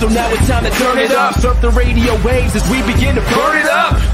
So now it's time to turn it up. Surf the radio waves as we begin to burn it up.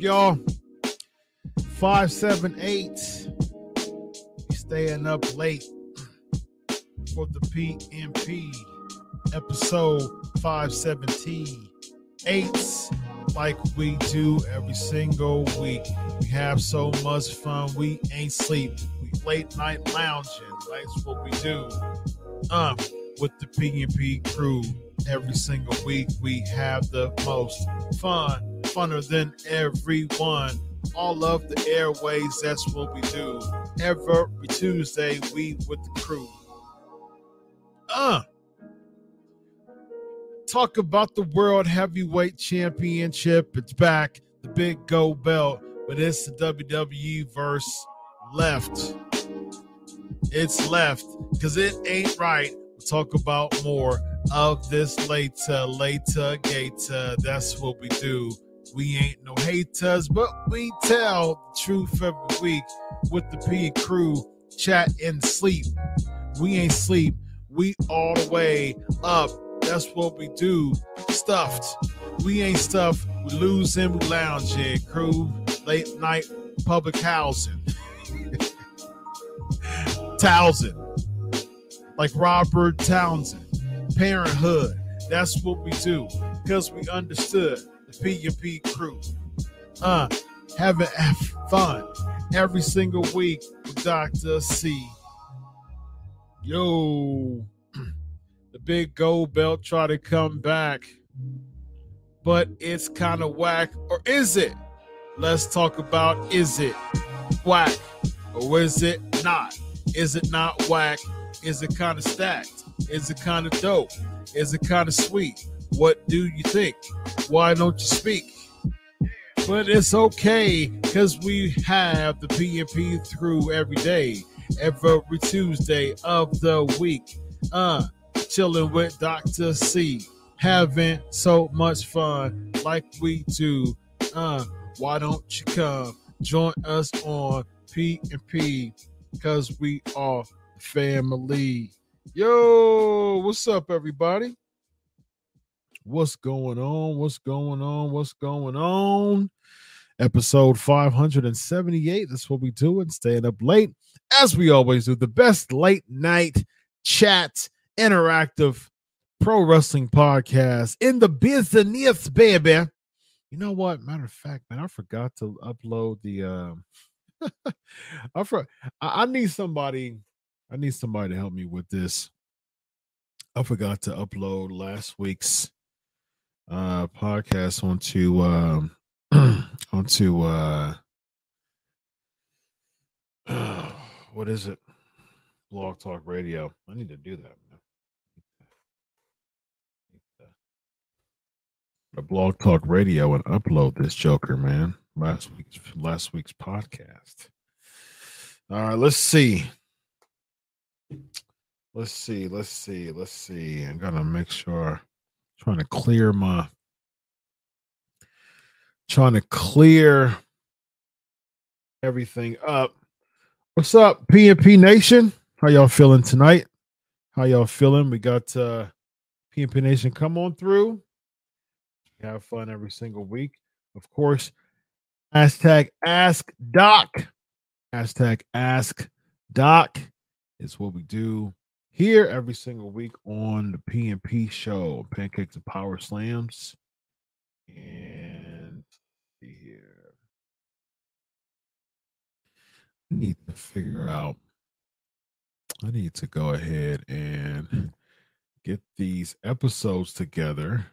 Y'all? 578. Staying up late for the PNP episode 517. Eights like we do every single week. We have so much fun, we ain't sleep. We late night lounging, that's what we do. Um, with the PNP crew every single week. We have the most fun, funner than everyone. All of the airways, that's what we do. Every Tuesday, we with the crew. Uh, talk about the World Heavyweight Championship. It's back, the big gold belt, but it's the WWE verse left. It's left because it ain't right. We'll talk about more of this later, later, gator. That's what we do. We ain't no haters, but we tell the truth every week with the P and crew. Chat and sleep. We ain't sleep. We all the way up. That's what we do. Stuffed. We ain't stuffed. We losing, we lounging. Crew, late night public housing. Townsend. Like Robert Townsend. Parenthood. That's what we do. Because we understood the P&P crew. Uh, having fun every single week with Dr. C. Yo, the big gold belt try to come back, but it's kind of whack. Or is it? Let's talk about is it whack or is it not? Is it not whack? Is it kind of stacked? Is it kind of dope? Is it kind of sweet? What do you think? Why don't you speak? But it's okay because we have the PNP through every day, every Tuesday of the week. Uh, chilling with Dr. C, having so much fun like we do. Uh, why don't you come join us on PNP because we are family. Yo, what's up, everybody? What's going on? What's going on? What's going on? Episode 578. That's what we do and staying up late, as we always do. The best late night chat, interactive pro wrestling podcast in the business, baby. You know what? Matter of fact, man, I forgot to upload the um I, for, I I need somebody. I need somebody to help me with this. I forgot to upload last week's uh podcast onto um onto uh, what is it? Blog Talk Radio. I need to do that. A Blog Talk Radio and upload this Joker, man. Last week's last week's podcast. All right, let's see. Let's see. Let's see. Let's see. I'm gonna make sure. Trying to clear my. Trying to clear everything up. What's up, PNP Nation? How y'all feeling tonight? How y'all feeling? We got uh PNP Nation come on through. have fun every single week. Of course, hashtag ask doc. Hashtag ask doc is what we do here every single week on the PNP show, Pancakes and Power Slams. And here. I need to figure out. I need to go ahead and get these episodes together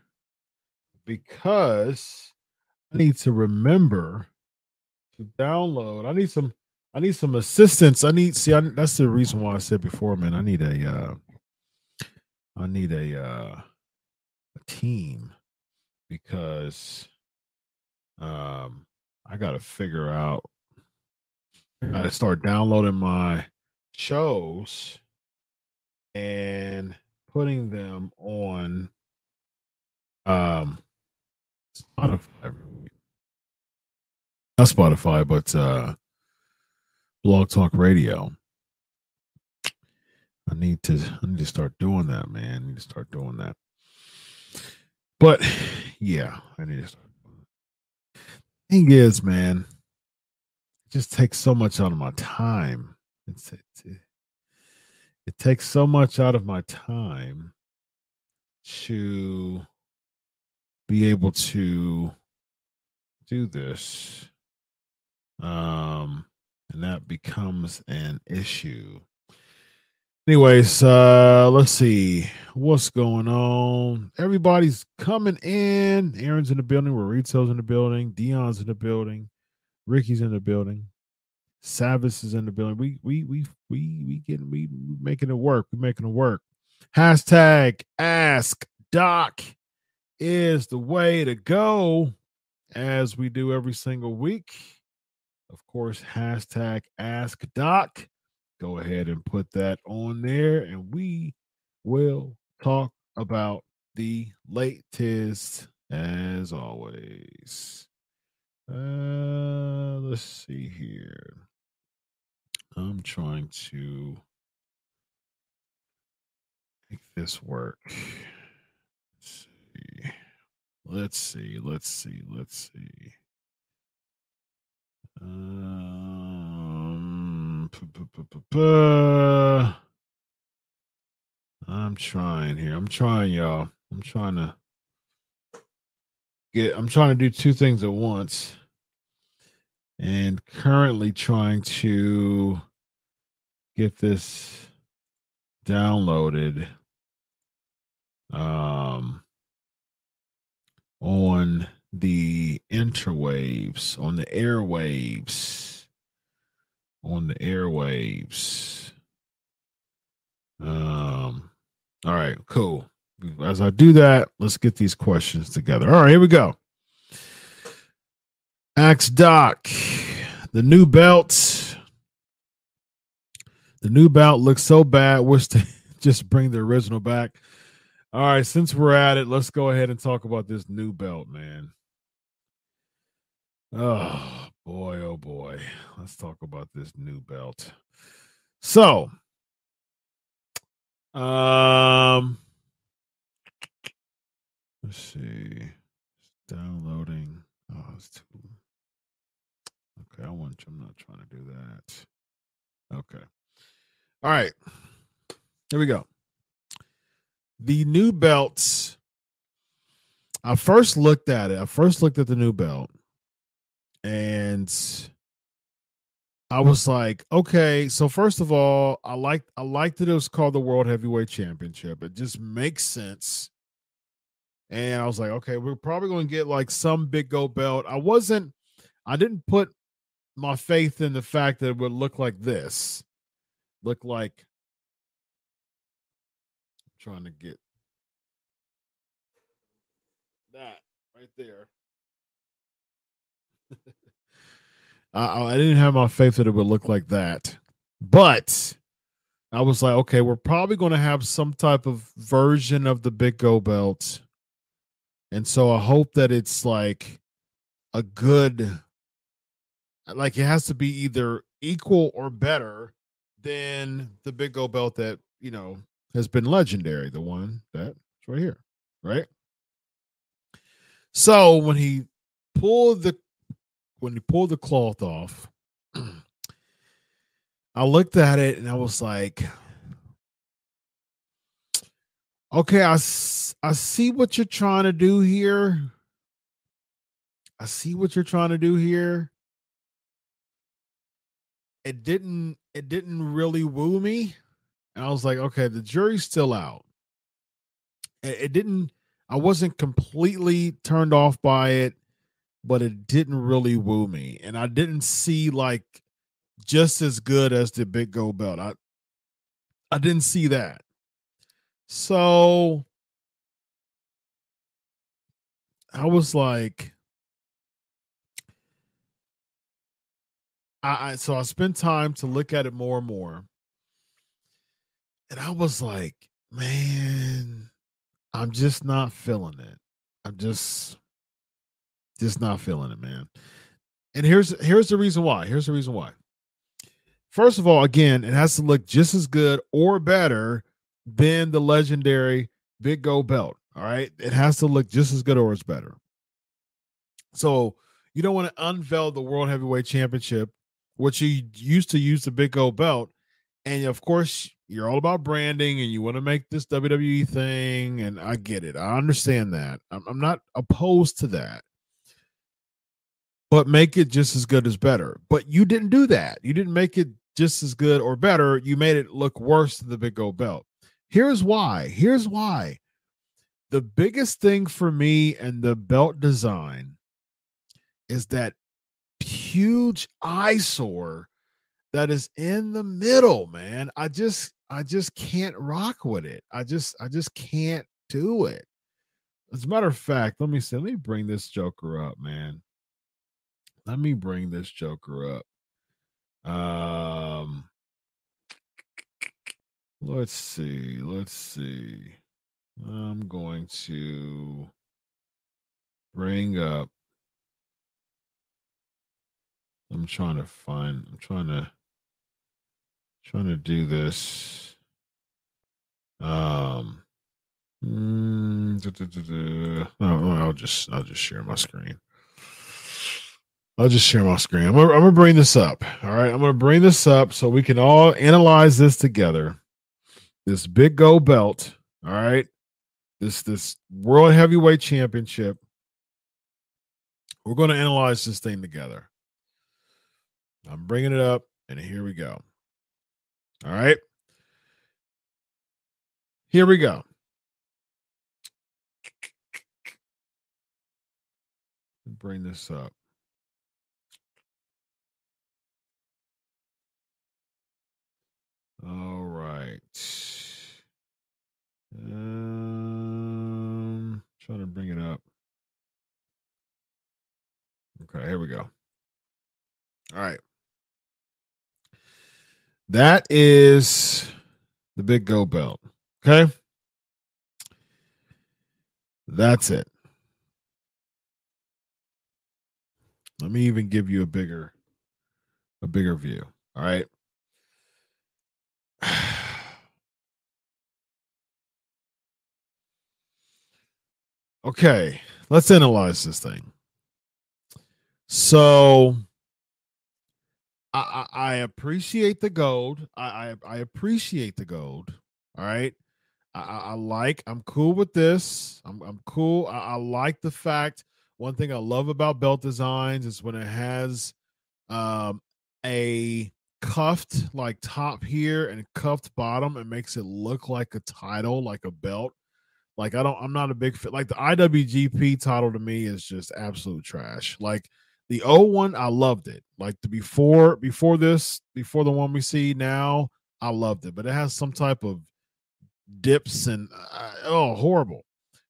because I need to remember to download. I need some I need some assistance. I need see. I, that's the reason why I said before, man. I need a. Uh, I need a uh, a team because um I got to figure out. I got to start downloading my shows and putting them on um Spotify. Not Spotify, but uh Blog Talk Radio. I need to I need to start doing that, man. I need to start doing that. But yeah, I need to start. Thing is, man, it just takes so much out of my time. It's, it's it, it takes so much out of my time to be able to do this. Um and that becomes an issue. Anyways, uh, let's see what's going on. Everybody's coming in. Aaron's in the building. Rito's in the building. Dion's in the building. Ricky's in the building. Savas is in the building. We we we we we getting we making it work. We're making it work. Hashtag ask Doc is the way to go, as we do every single week. Of course, hashtag ask doc. Go ahead and put that on there, and we will talk about the latest as always. Uh, let's see here. I'm trying to make this work. Let's see. Let's see. Let's see. Let's see. Um, I'm trying here. I'm trying, y'all. I'm trying to get. I'm trying to do two things at once, and currently trying to get this downloaded. Um, on the interwaves, on the airwaves, on the airwaves. Um, all right, cool. As I do that, let's get these questions together. All right, here we go. Axe Doc, the new belt. The new belt looks so bad. Wish to just bring the original back. All right, since we're at it, let's go ahead and talk about this new belt, man. Oh boy, oh boy. Let's talk about this new belt. So, um let's see. It's downloading. Oh, it's too Okay, I want. I'm not trying to do that. Okay. All right. Here we go. The new belts. I first looked at it. I first looked at the new belt and I was like, okay, so first of all, I like I like that it was called the World Heavyweight Championship. It just makes sense and I was like, okay, we're probably going to get like some big gold belt. I wasn't, I didn't put my faith in the fact that it would look like this, look like. Trying to get that right there. I, I didn't have my faith that it would look like that, but I was like, okay, we're probably going to have some type of version of the big go belt. And so I hope that it's like a good, like it has to be either equal or better than the big go belt that, you know, has been legendary, the one that's right here, right? So when he pulled the when he pulled the cloth off, I looked at it and I was like, okay, I, I see what you're trying to do here. I see what you're trying to do here. It didn't it didn't really woo me. And I was like, okay, the jury's still out. It, didn't I wasn't completely turned off by it, but it didn't really woo me. And I didn't see like just as good as the big gold belt. I I didn't see that. So I was like I, I so I spent time to look at it more and more. And I was like, man, I'm just not feeling it. I'm just just not feeling it, man. And here's here's the reason why. Here's the reason why. First of all, again, it has to look just as good or better than the legendary Big Gold Belt. All right. It has to look just as good or as better. So you don't want to unveil the World Heavyweight Championship, which you used to use the Big Gold Belt. And of course, you're all about branding and you want to make this WWE thing. And I get it. I understand that. I'm, I'm not opposed to that but make it just as good as better. But you didn't do that. You didn't make it just as good or better. You made it look worse than the Big Gold Belt. Here's why. Here's why. The biggest thing for me and the belt design is that huge eyesore that is in the middle, man. I just I just can't rock with it. I just I just can't do it. As a matter of fact, let me see. Let me bring this Joker up, man. Let me bring this Joker up. Um, let's see. Let's see. I'm going to bring up. I'm trying to find. I'm trying to trying to do this. Um. Mm, oh, I'll just I'll just share my screen. I'll just share my screen. I'm gonna, I'm gonna bring this up. All right, I'm gonna bring this up so we can all analyze this together. This big gold belt. All right, this this world heavyweight championship. We're gonna analyze this thing together. I'm bringing it up, and here we go. All right, here we go. Bring this up. All right. Um, trying to bring it up. Okay, here we go. All right. That is the big go belt. Okay. That's it. Let me even give you a bigger a bigger view. All right. okay, let's analyze this thing. So I, I, I appreciate the gold. I, I, I appreciate the gold. All right. I, I, like. I'm cool with this. I'm I'm cool. I, I like the fact. One thing I love about belt designs is when it has um, a cuffed like top here and cuffed bottom. It makes it look like a title, like a belt. Like I don't, I'm not a big fan. Like the IWGP title to me is just absolute trash. Like the O one, I loved it. Like the before, before this, before the one we see now, I loved it. But it has some type of dips and uh, oh, horrible.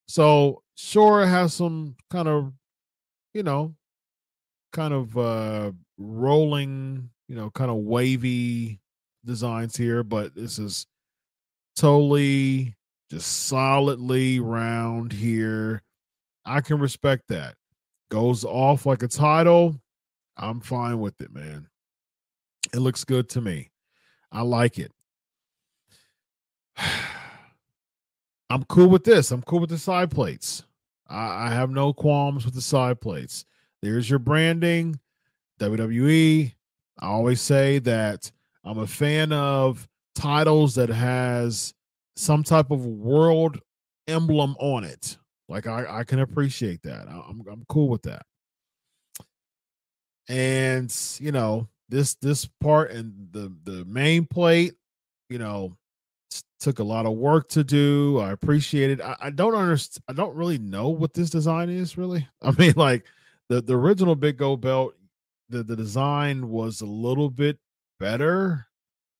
So sure, has some kind of, you know, kind of uh rolling, you know, kind of wavy designs here, but this is totally just solidly round here. I can respect that. Goes off like a title. I'm fine with it, man. It looks good to me. I like it. I'm cool with this. I'm cool with the side plates. I, I have no qualms with the side plates. There's your branding, WWE. I always say that I'm a fan of titles that has some type of world emblem on it. Like I, I can appreciate that. I'm I'm cool with that. And you know, this this part and the the main plate, you know, took a lot of work to do. I appreciate it. I, I don't understand. I don't really know what this design is. Really, I mean, like the the original Big Gold Belt, the the design was a little bit better.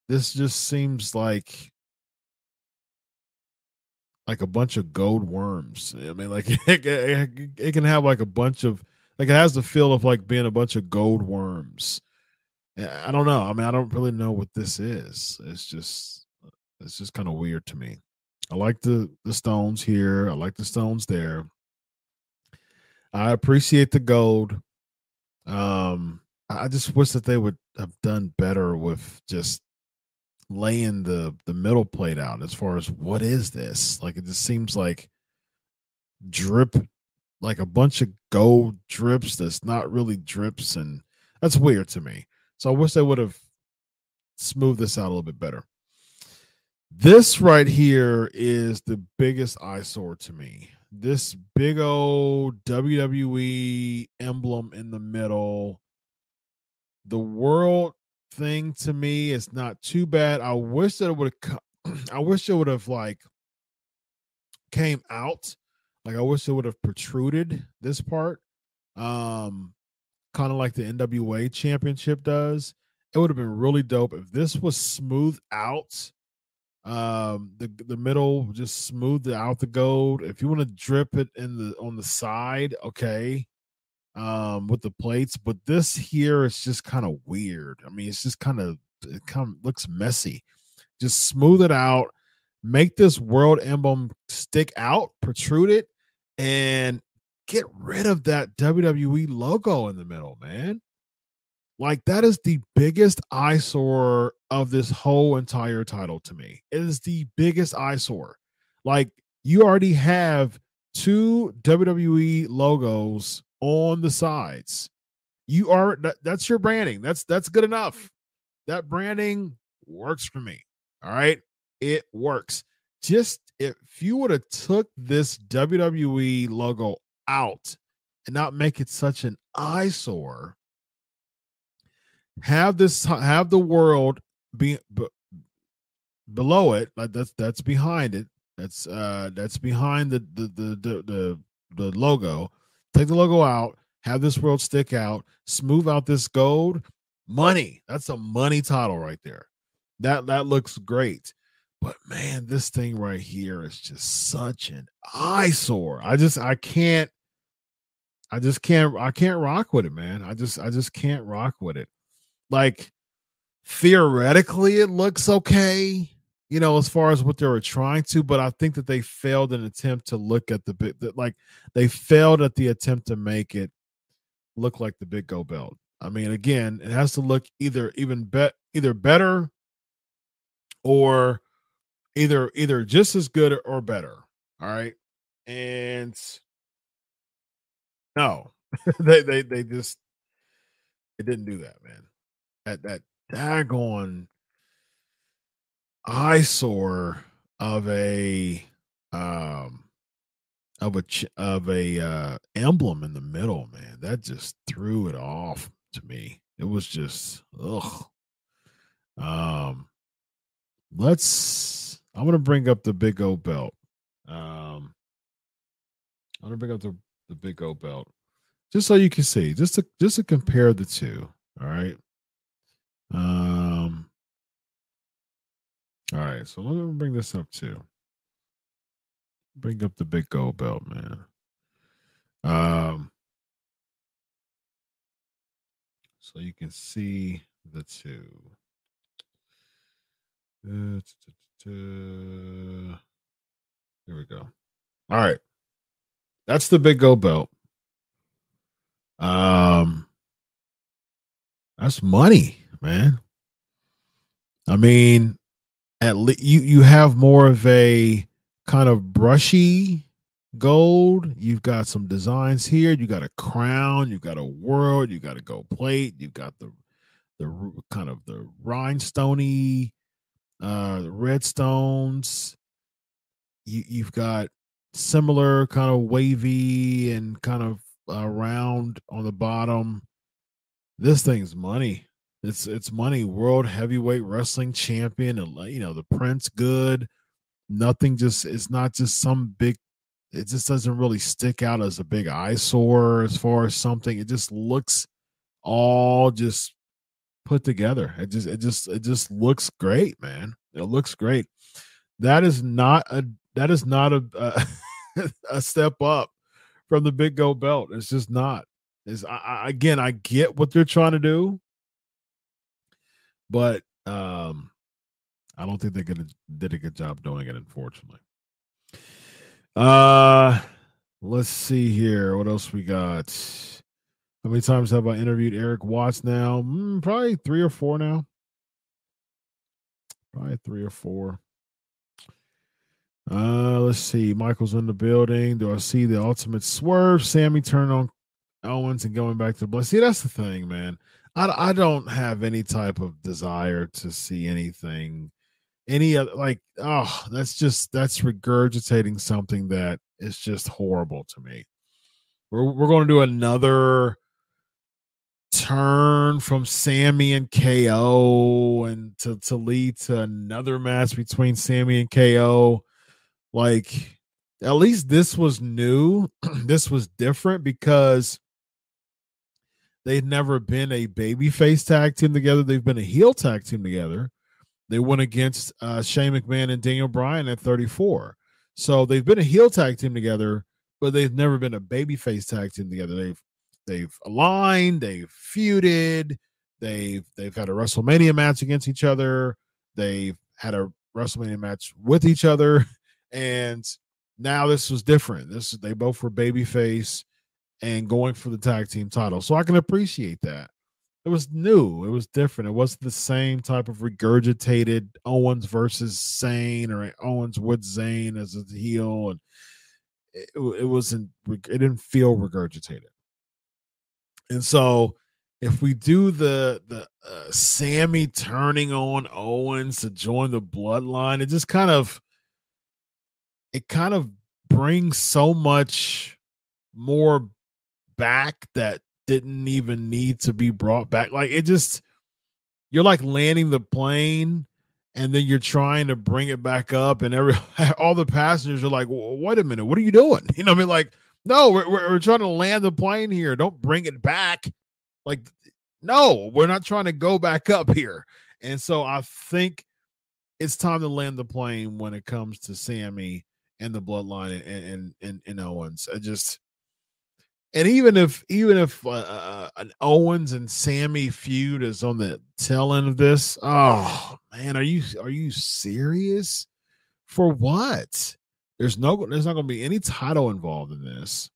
This just seems like like a bunch of gold worms. I mean, like it, it, it, can have like a bunch of like it has the feel of like being a bunch of gold worms. I don't know. I mean, I don't really know what this is. It's just it's just kind of weird to me. I like the the stones here. I like the stones there. I appreciate the gold. Um, I just wish that they would have done better with just laying the the middle plate out as far as what is this like it just seems like drip like a bunch of gold drips that's not really drips and that's weird to me so i wish they would have smoothed this out a little bit better this right here is the biggest eyesore to me this big old wwe emblem in the middle the world thing to me. It's not too bad. I wish that it would have. I wish it would have like came out. Like I wish it would have protruded this part. Um, kind of like the NWA championship does. It would have been really dope if this was smooth out. Um, the the middle just smooth out the gold. If you want to drip it in the on the side, okay um with the plates but this here is just kind of weird. I mean it's just kind of it kind of looks messy. Just smooth it out make this world emblem stick out protrude it and get rid of that wwe logo in the middle man like that is the biggest eyesore of this whole entire title to me it is the biggest eyesore like you already have two wwe logos on the sides. You are that, that's your branding. That's that's good enough. That branding works for me. All right. It works. Just if you would have took this WWE logo out and not make it such an eyesore, have this have the world be below it, like that's that's behind it. That's uh that's behind the the the the the, the logo take the logo out, have this world stick out, smooth out this gold. Money. That's a money title right there. That that looks great. But man, this thing right here is just such an eyesore. I just I can't I just can't I can't rock with it, man. I just I just can't rock with it. Like theoretically it looks okay you know, as far as what they were trying to, but I think that they failed an attempt to look at the bit that like they failed at the attempt to make it look like the big go belt. I mean, again, it has to look either even bet either better or either either just as good or better. All right. And no, they they they just it didn't do that, man. That that daggone eyesore of a um of a of a uh emblem in the middle man that just threw it off to me it was just ugh um let's i'm gonna bring up the big o belt um I'm gonna bring up the, the big o belt. Just so you can see, just to just to compare the two. All right. Um all right, so let me bring this up too. Bring up the big gold belt, man. Um so you can see the two. Uh, Here we go. All right. That's the big gold belt. Um that's money, man. I mean, at least you you have more of a kind of brushy gold. You've got some designs here. You got a crown. You got a world. You got a gold plate. You've got the the kind of the rhinestony uh stones. You you've got similar kind of wavy and kind of uh, round on the bottom. This thing's money. It's it's money. World heavyweight wrestling champion, and you know the Prince good. Nothing just it's not just some big. It just doesn't really stick out as a big eyesore as far as something. It just looks all just put together. It just it just it just looks great, man. It looks great. That is not a that is not a a, a step up from the big gold belt. It's just not. Is again, I get what they're trying to do but um, I don't think they did a good job doing it, unfortunately. Uh, let's see here. What else we got? How many times have I interviewed Erik Watts now? Mm, probably three or four now. Probably three or four. Uh, let's see. Michael's in the building. Do I see the ultimate swerve? Sami turn on Owens and going back to the blood. See, that's the thing, man. I, I don't have any type of desire to see anything any other like oh that's just that's regurgitating something that is just horrible to me. We're, we're going to do another turn from Sami and ko and to, to lead to another match between Sami and ko like at least this was new this was different because They've never been a babyface tag team together. They've been a heel tag team together. They went against uh, Shane McMahon and Daniel Bryan at 34. So they've been a heel tag team together, but they've never been a babyface tag team together. They've they've aligned, they've feuded, they've they've had a WrestleMania match against each other, they've had a WrestleMania match with each other, and now this was different. This they both were babyface and going for the tag team title. So I can appreciate that. It was new. It was different. It wasn't the same type of regurgitated Owens versus Zayn or Owens with Zayn as a heel, and it, it wasn't. It didn't feel regurgitated. And so, if we do the the uh, Sami turning on Owens to join the Bloodline, it just kind of it kind of brings so much more back that didn't even need to be brought back. Like it just you're like landing the plane and then you're trying to bring it back up and every all the passengers are like wait a minute what are you doing? You know i mean? Like no we're, we're trying to land the plane here. Don't bring it back. Like no we're not trying to go back up here. And so i think it's time to land the plane when it comes to Sami and the bloodline and and and, and owens. I just and even if even if uh, uh, an Owens and Sami feud is on the tail end of this, oh man, are you are you serious? For what? There's no there's not going to be any title involved in this,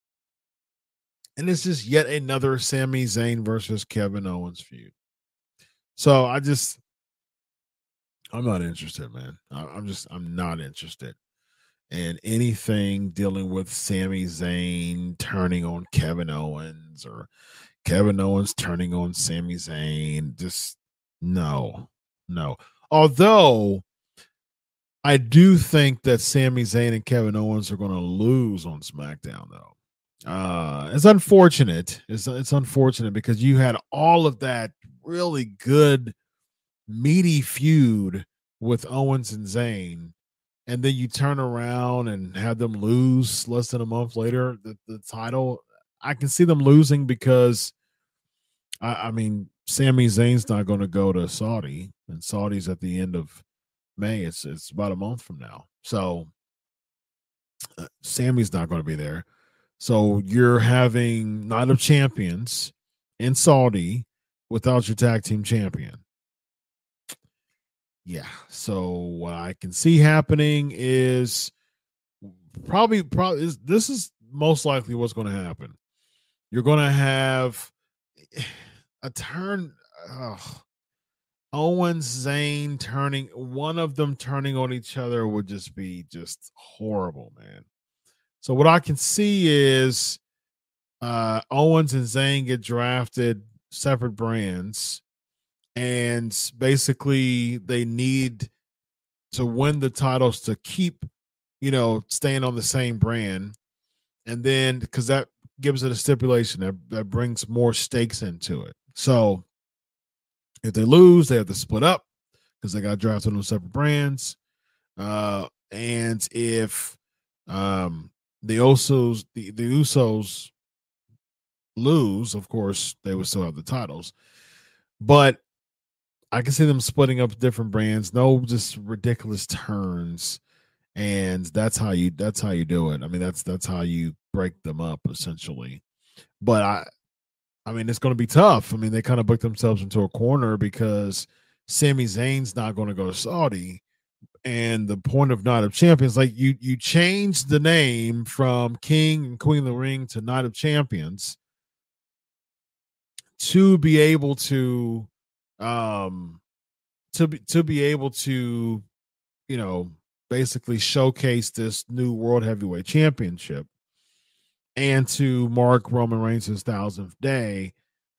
and it's just yet another Sami Zayn versus Kevin Owens feud. So I just I'm not interested, man. I'm just I'm not interested and anything dealing with Sami Zayn turning on Kevin Owens or Kevin Owens turning on Sami Zayn, just no, no. Although I do think that Sami Zayn and Kevin Owens are going to lose on SmackDown, though. Uh, it's unfortunate. It's it's unfortunate because you had all of that really good meaty feud with Owens and Zayn and then you turn around and have them lose less than a month later the, the title. I can see them losing because I, I mean Sami Zayn's not going to go to Saudi, and Saudi's at the end of May. It's it's about a month from now, so uh, Sami's not going to be there. So you're having Night of Champions in Saudi without your tag team champion. Yeah. So what I can see happening is probably probably is, this is most likely what's going to happen. You're going to have a turn. Owens, Zayn turning one of them turning on each other would just be just horrible, man. So what I can see is uh Owens and Zayn get drafted separate brands and basically they need to win the titles to keep you know staying on the same brand. And then because that gives it a stipulation that, that brings more stakes into it. So if they lose they have to split up because they got drafted on separate brands. Uh and if um the usos the, the usos lose of course they would still have the titles. But I can see them splitting up different brands, no just ridiculous turns. And that's how you that's how you do it. I mean, that's that's how you break them up essentially. But I I mean, it's going to be tough. I mean, they kind of booked themselves into a corner because Sami Zayn's not going to go to Saudi. And the point of Night of Champions, like you, you changed the name from King and Queen of the Ring to Night of Champions to be able to um to be to be able to you know basically showcase this new world heavyweight championship and to mark Roman Reigns' thousandth day.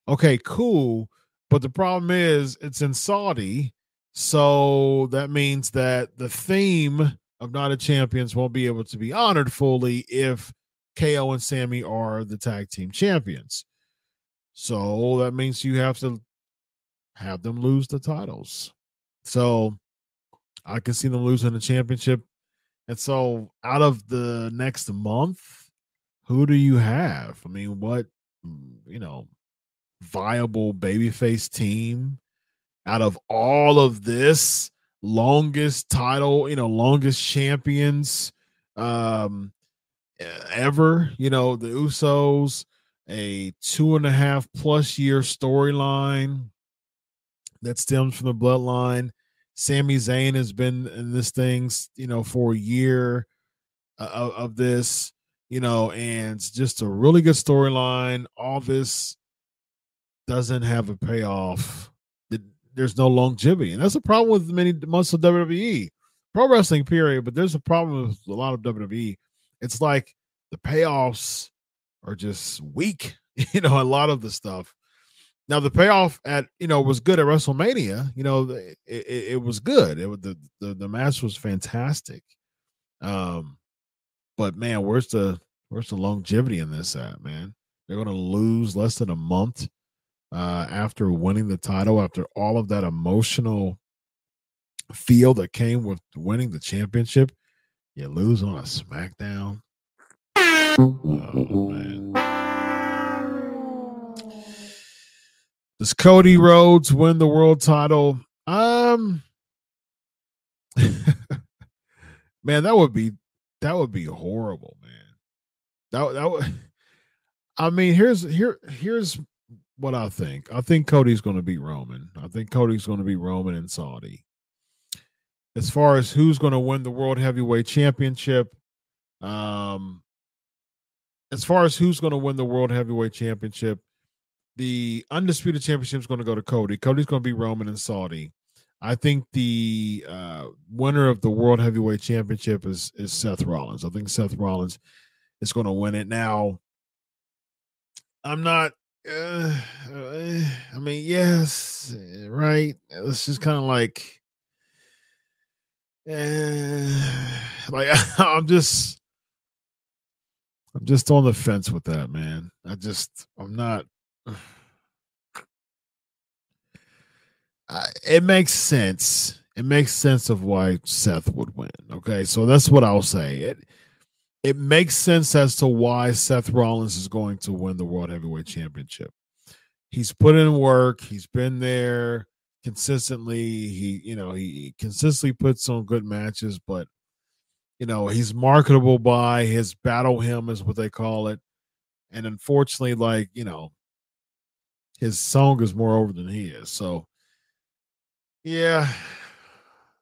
Okay, cool. But the problem is it's in Saudi. So that means that the theme of Night of Champions won't be able to be honored fully if KO and Sami are the tag team champions. So that means you have to have them lose the titles. So I can see them losing the championship. And so out of the next month, who do you have? I mean, what mm, you know, viable babyface team out of all of this longest title, you know, longest champions um ever, you know, the Usos, a two and a half plus year storyline that stems from the bloodline. Sami Zayn has been in this thing, you know, for a year uh, of, of this, you know, and it's just a really good storyline. All this doesn't have a payoff. There's no longevity, and that's a problem with many months of WWE, pro wrestling period. But there's a problem with a lot of WWE. It's like the payoffs are just weak. You know, a lot of the stuff now the payoff at you know was good at WrestleMania. You know, it, it, it was good. It the, the the match was fantastic. Um, but man, where's the where's the longevity in this at, man? They're gonna lose less than a month uh after winning the title, after all of that emotional feel that came with winning the championship. You lose on a SmackDown. Oh man. Does Cody Rhodes win the world title? Um, man, that would be that would be horrible, man. That that would. I mean, here's here here's what I think. I think Cody's going to beat Roman. I think Cody's going to be Roman and Saudi. As far as who's going to win the World Heavyweight Championship, um, as far as who's going to win the World Heavyweight Championship, the undisputed championship is going to go to Cody. Cody's going to be Roman and Saudi. I think the uh, winner of the World Heavyweight Championship is is Seth Rollins. I think Seth Rollins is going to win it. Now, I'm not. Uh, I mean, yes, right. It's just kind of like, uh, like I'm just, I'm just on the fence with that, man. I just, I'm not it makes sense it makes sense of why Seth would win. Okay, so that's what I'll say. It it makes sense as to why Seth Rollins is going to win the World Heavyweight Championship. He's put in work. He's been there consistently. He, you know, he consistently puts on good matches, but you know, he's marketable by his battle hymn is what they call it. And unfortunately, like, you know, his song is more over than he is. So yeah,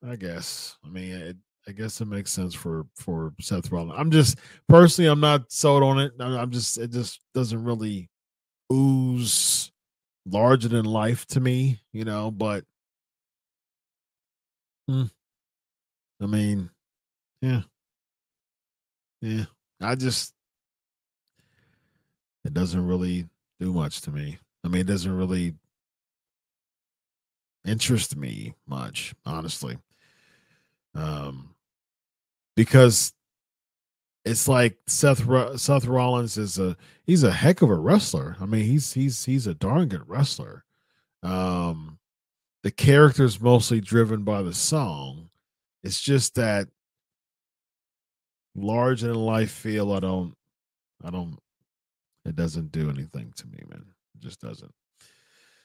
I guess. I mean, it, I guess it makes sense for for Seth Rollins. I'm just personally, I'm not sold on it. I'm just it just doesn't really ooze larger than life to me, you know. But hmm, I mean, yeah, yeah. I just it doesn't really do much to me. I mean, it doesn't really interest me much, honestly. Um, because it's like Seth Seth Rollins is a he's a heck of a wrestler. I mean, he's he's he's a darn good wrestler. Um, the character's mostly driven by the song. It's just that large in life feel. I don't, I don't. It doesn't do anything to me, man. Just doesn't.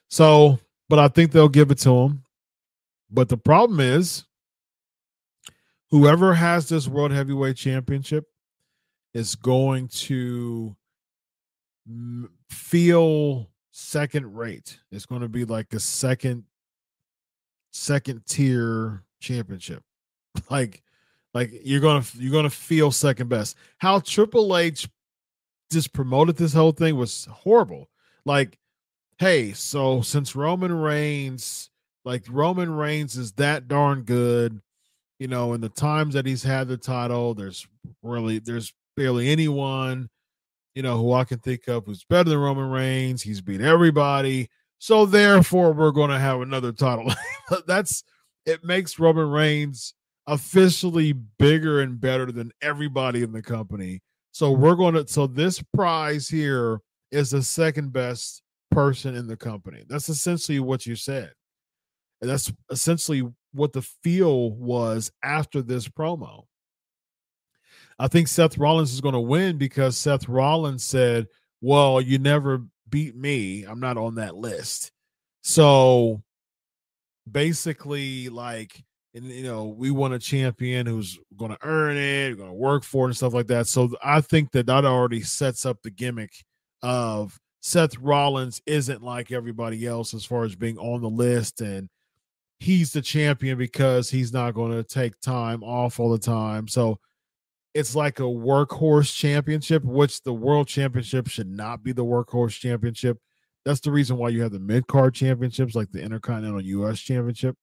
So, but I think they'll give it to him. But the problem is, whoever has this World Heavyweight Championship is going to feel second rate. It's going to be like a second second tier championship. Like like you're to you're to feel second best. How Triple H just promoted this whole thing was horrible. Like hey, so since Roman Reigns like Roman Reigns is that darn good, you know, in the times that he's had the title, there's really there's barely anyone, you know, who I can think of who's better than Roman Reigns. He's beat everybody. So therefore, we're going to have another title. That's it makes Roman Reigns officially bigger and better than everybody in the company. So we're going to so this prize here is the second best person in the company. That's essentially what you said. And that's essentially what the feel was after this promo. I think Seth Rollins is going to win because Seth Rollins said, Well, you never beat me. I'm not on that list. So basically, like, and you know, we want a champion who's going to earn it, going to work for it, and stuff like that. So I think that that already sets up the gimmick of Seth Rollins isn't like everybody else as far as being on the list and he's the champion because he's not going to take time off all the time. So it's like a workhorse championship, which the world championship should not be the workhorse championship. That's the reason why you have the mid card championships, like the Intercontinental US Championship.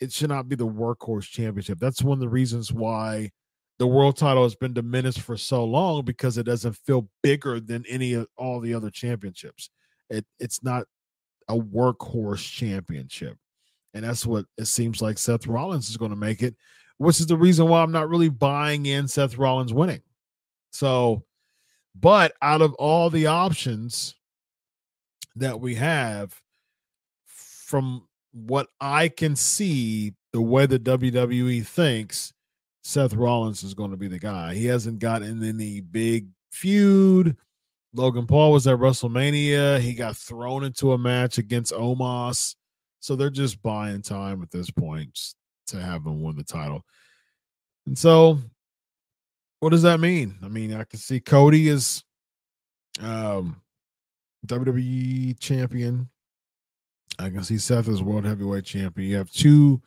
It should not be the workhorse championship. That's one of the reasons why the world title has been diminished for so long because it doesn't feel bigger than any of all the other championships. It it's not a workhorse championship. And that's what it seems like Seth Rollins is going to make it which is the reason why I'm not really buying in Seth Rollins winning. So, but out of all the options that we have, from what I can see, the way the WWE thinks, Seth Rollins is going to be the guy. He hasn't gotten any big feud. Logan Paul was at WrestleMania. He got thrown into a match against Omos. So they're just buying time at this point to have him win the title. And so, what does that mean? I mean, I can see Cody is um, WWE champion. I can see Seth as world heavyweight champion. You have two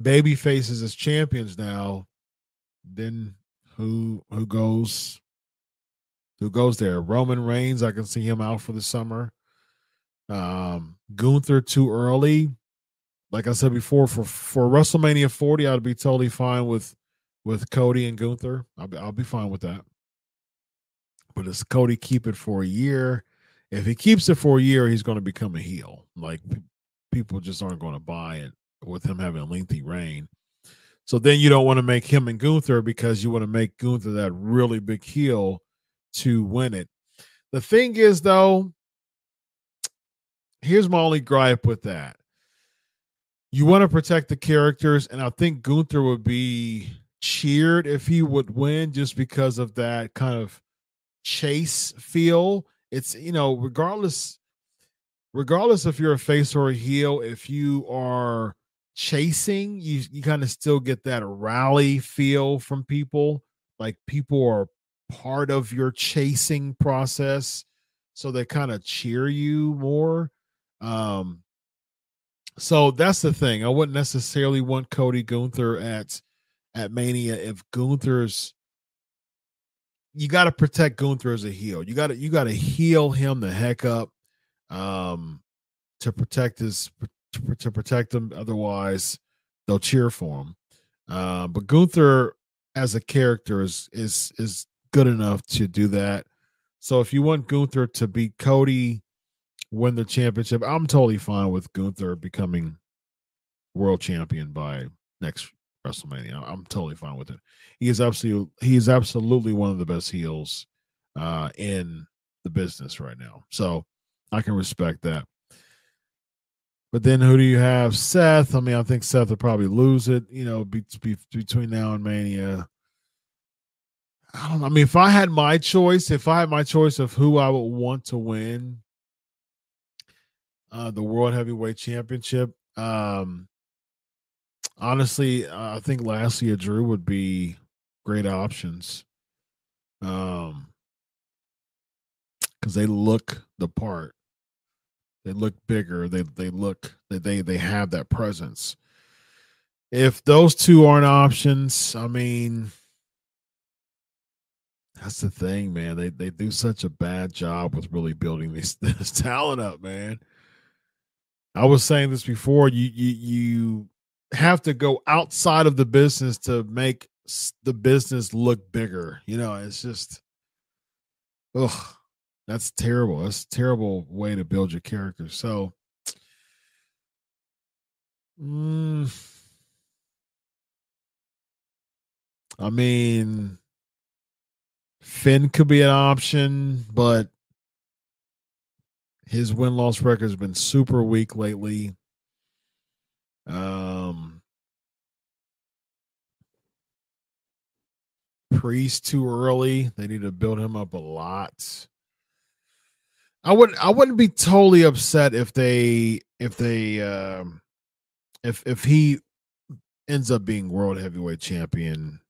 baby faces as champions now. Then who who goes who goes there? Roman Reigns, I can see him out for the summer. Um Gunther too early like I said before, for for WrestleMania 40, I'd be totally fine with with Cody and Gunther. I'll be I'll be fine with that. But does Cody keep it for a year? If he keeps it for a year, he's going to become a heel. Like people just aren't going to buy it with him having a lengthy reign. So then you don't want to make him and Gunther because you want to make Gunther that really big heel to win it. The thing is, though, here's my only gripe with that you want to protect the characters, and I think Gunther would be cheered if he would win just because of that kind of chase feel. It's you know, regardless regardless if you're a face or a heel, if you are chasing, you you kind of still get that rally feel from people. Like people are part of your chasing process, so they kind of cheer you more. Um, so that's the thing. I wouldn't necessarily want Cody Gunther at at Mania if Gunther's you got to protect Gunther as a heel. You got to you got to heal him the heck up um to protect his to, to protect him otherwise they'll cheer for him. Uh, but Gunther as a character is is is good enough to do that. So if you want Gunther to beat Cody win the championship. I'm totally fine with Gunther becoming world champion by next WrestleMania. I'm totally fine with it. He is absolutely he is absolutely one of the best heels uh, in the business right now. So I can respect that. But then who do you have? Seth. I mean, I think Seth will probably lose it, you know, be, be, between now and Mania. I don't know. I mean, if I had my choice, if I had my choice of who I would want to win, uh, the World Heavyweight Championship. Um, honestly, I think Lashley or Drew would be great options. Um, because they look the part. They look bigger. They they look they they have that presence. If those two aren't options, I mean, that's the thing, man. They they do such a bad job with really building this this talent up, man. I was saying this before. You you you have to go outside of the business to make the business look bigger. You know, it's just, ugh, that's terrible. That's a terrible way to build your character. So, mm, I mean, Finn could be an option, but his win loss record has been super weak lately. Um, Priest too early. They need to build him up a lot. I wouldn't I wouldn't be totally upset if they if they um if if he ends up being world heavyweight champion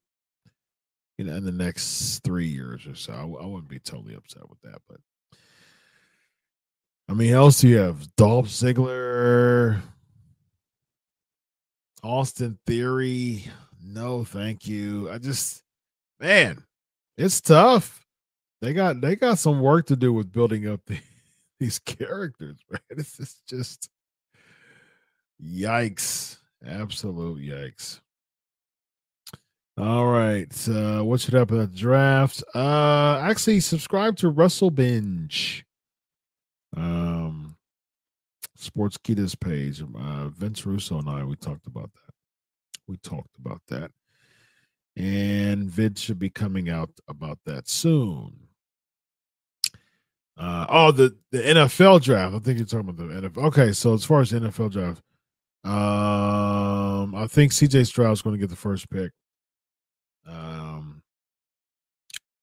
you know in the next three years or so. I, I wouldn't be totally upset with that, but I mean, else do you have? Dolph Ziggler, Austin Theory. No, thank you. I just, man, it's tough. They got they got some work to do with building up the, these characters, man. This is just yikes. Absolute yikes. All right. Uh, what should happen at the draft? Uh actually subscribe to Russell Binge um, Sportskeeda's page. Uh, Vince Russo and I we talked about that. We talked about that, and vid should be coming out about that soon. Uh, oh, the the NFL draft. I think you're talking about the NFL. Okay, so as far as NFL draft, um, I think CJ Stroud's going to get the first pick. Um,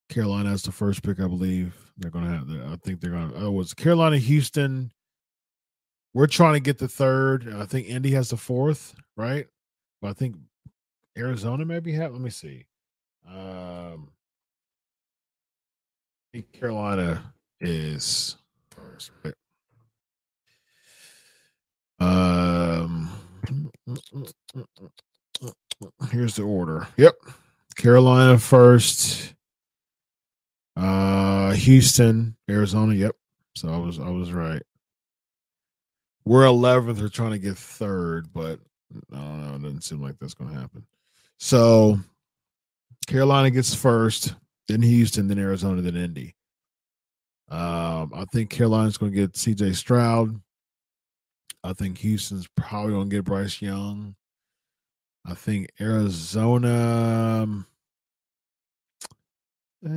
Carolina has the first pick, I believe. They're going to have. The, I think they're going. to Oh, was Carolina, Houston. We're trying to get the third. I think Indy has the fourth, right? But I think Arizona maybe have. Let me see. Um, I think Carolina is. Um, here's the order. Yep, Carolina first. Uh, Houston, Arizona. Yep. So I was I was right. We're 11th. we're trying to get third, but I don't know. It doesn't seem like that's going to happen. So Carolina gets first, then Houston, then Arizona, then Indy. Um, I think Carolina's going to get C.J. Stroud. I think Houston's probably going to get Bryce Young. I think Arizona. Um, uh,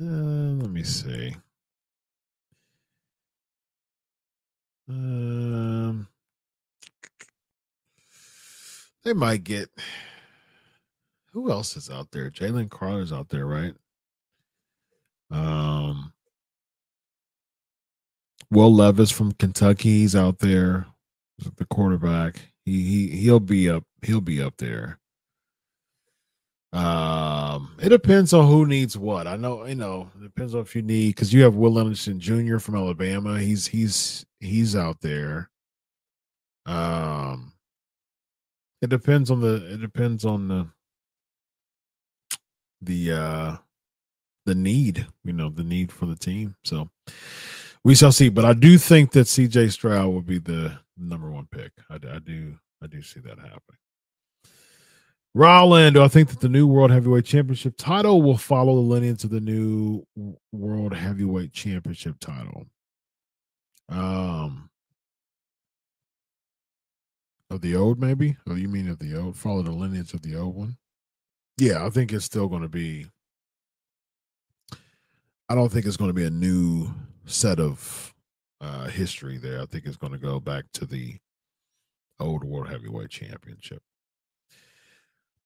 uh, let me see. Um, they might get. Who else is out there? Jalen Carter's out there, right? Um, Will Levis from Kentucky, he's out there. The quarterback. He he he'll be up. He'll be up there. Um, it depends on who needs what. I know, you know, it depends on if you need because you have Will Anderson Jr. from Alabama. He's he's he's out there. Um, it depends on the it depends on the the uh the need, you know, the need for the team. So we shall see. But I do think that CJ Stroud will be the number one pick. I, I do I do see that happening. Roland, do I think that the new World Heavyweight Championship title will follow the lineage of the new World Heavyweight Championship title? Um, of the old, maybe? Oh, you mean of the old? Follow the lineage of the old one? Yeah, I think it's still going to be. I don't think it's going to be a new set of uh, history there. I think it's going to go back to the old World Heavyweight Championship.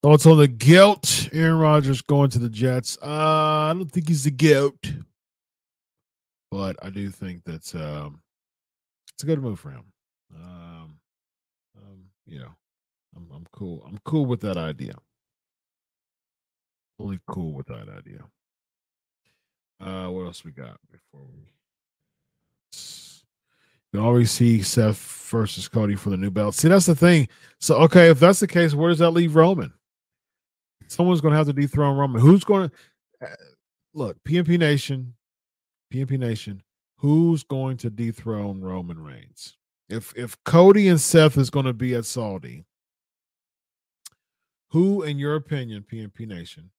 Thoughts on the guilt? Aaron Rodgers going to the Jets. Uh, I don't think he's the guilt, but I do think that's um, it's a good move for him. Um, um, you know, I'm, I'm cool. I'm cool with that idea. Fully cool with that idea. Uh, what else we got before we? You always see Seth versus Cody for the new belt. See, that's the thing. So, okay, if that's the case, where does that leave Roman? Someone's going to have to dethrone Roman. Who's going to uh, look? PNP Nation, PNP Nation. Who's going to dethrone Roman Reigns? If if Cody and Seth is going to be at Saudi, who, in your opinion, PNP Nation,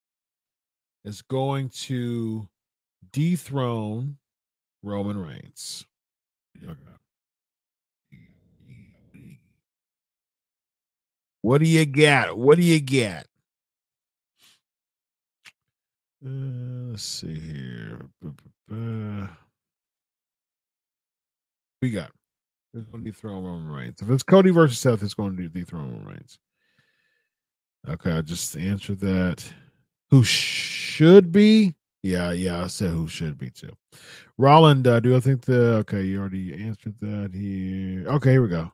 is going to dethrone Roman Reigns? What do you got? What do you get? Uh, let's see here. We got. It's going to dethrone Roman Reigns. If it's Cody versus Seth, it's going to dethrone Roman Reigns. Okay, I just answered that. Who should be? Yeah, yeah, I said who should be too. Roland, uh, do I think the okay? You already answered that here. Okay, here we go.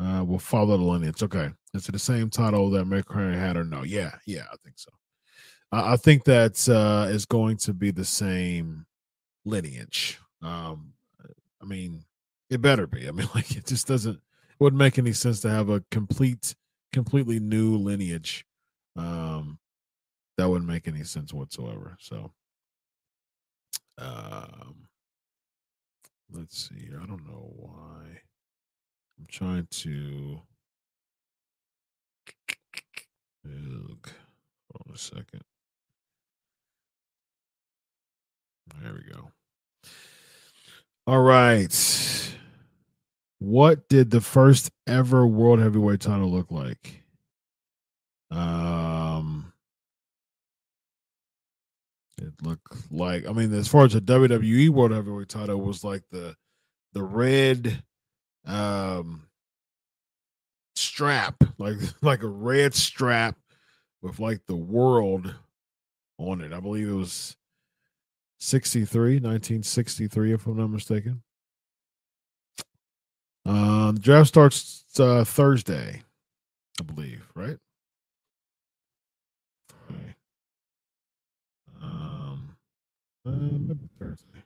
Uh, we'll follow the lineage. Okay, is it the same title that McCrary had or no? Yeah, yeah, I think so. I, I think that uh, is going to be the same lineage. Um, I mean, it better be. I mean, like it just doesn't. It wouldn't make any sense to have a complete, completely new lineage. Um, that wouldn't make any sense whatsoever. So, um, let's see. I don't know why. I'm trying to. Look, hold on a second. There we go. All right. What did the first ever world heavyweight title look like? Um, it looked like I mean, as far as the WWE World Heavyweight title was like the the red um strap, like like a red strap with like the world on it. I believe it was 63, 1963, if I'm not mistaken. Um, draft starts uh, Thursday, I believe, right? Okay. Um, Thursday.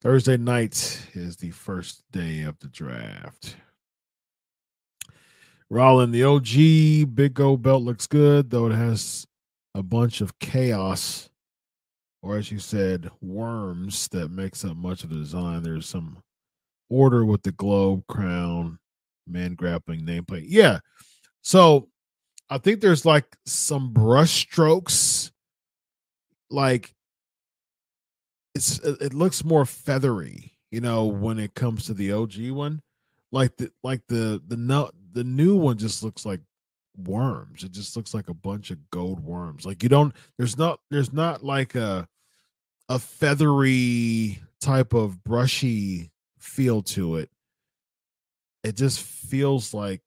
Thursday night is the first day of the draft. Rollin, the OG Big Gold belt looks good, though it has a bunch of chaos, or as you said, worms that makes up much of the design. There's some order with the globe, crown, man grappling nameplate. Yeah. So I think there's like some brush strokes. Like it's it looks more feathery, you know, when it comes to the OG one. Like the like the the no the new one just looks like worms. It just looks like a bunch of gold worms. Like you don't there's not there's not like a a feathery type of brushy feel to it. It just feels like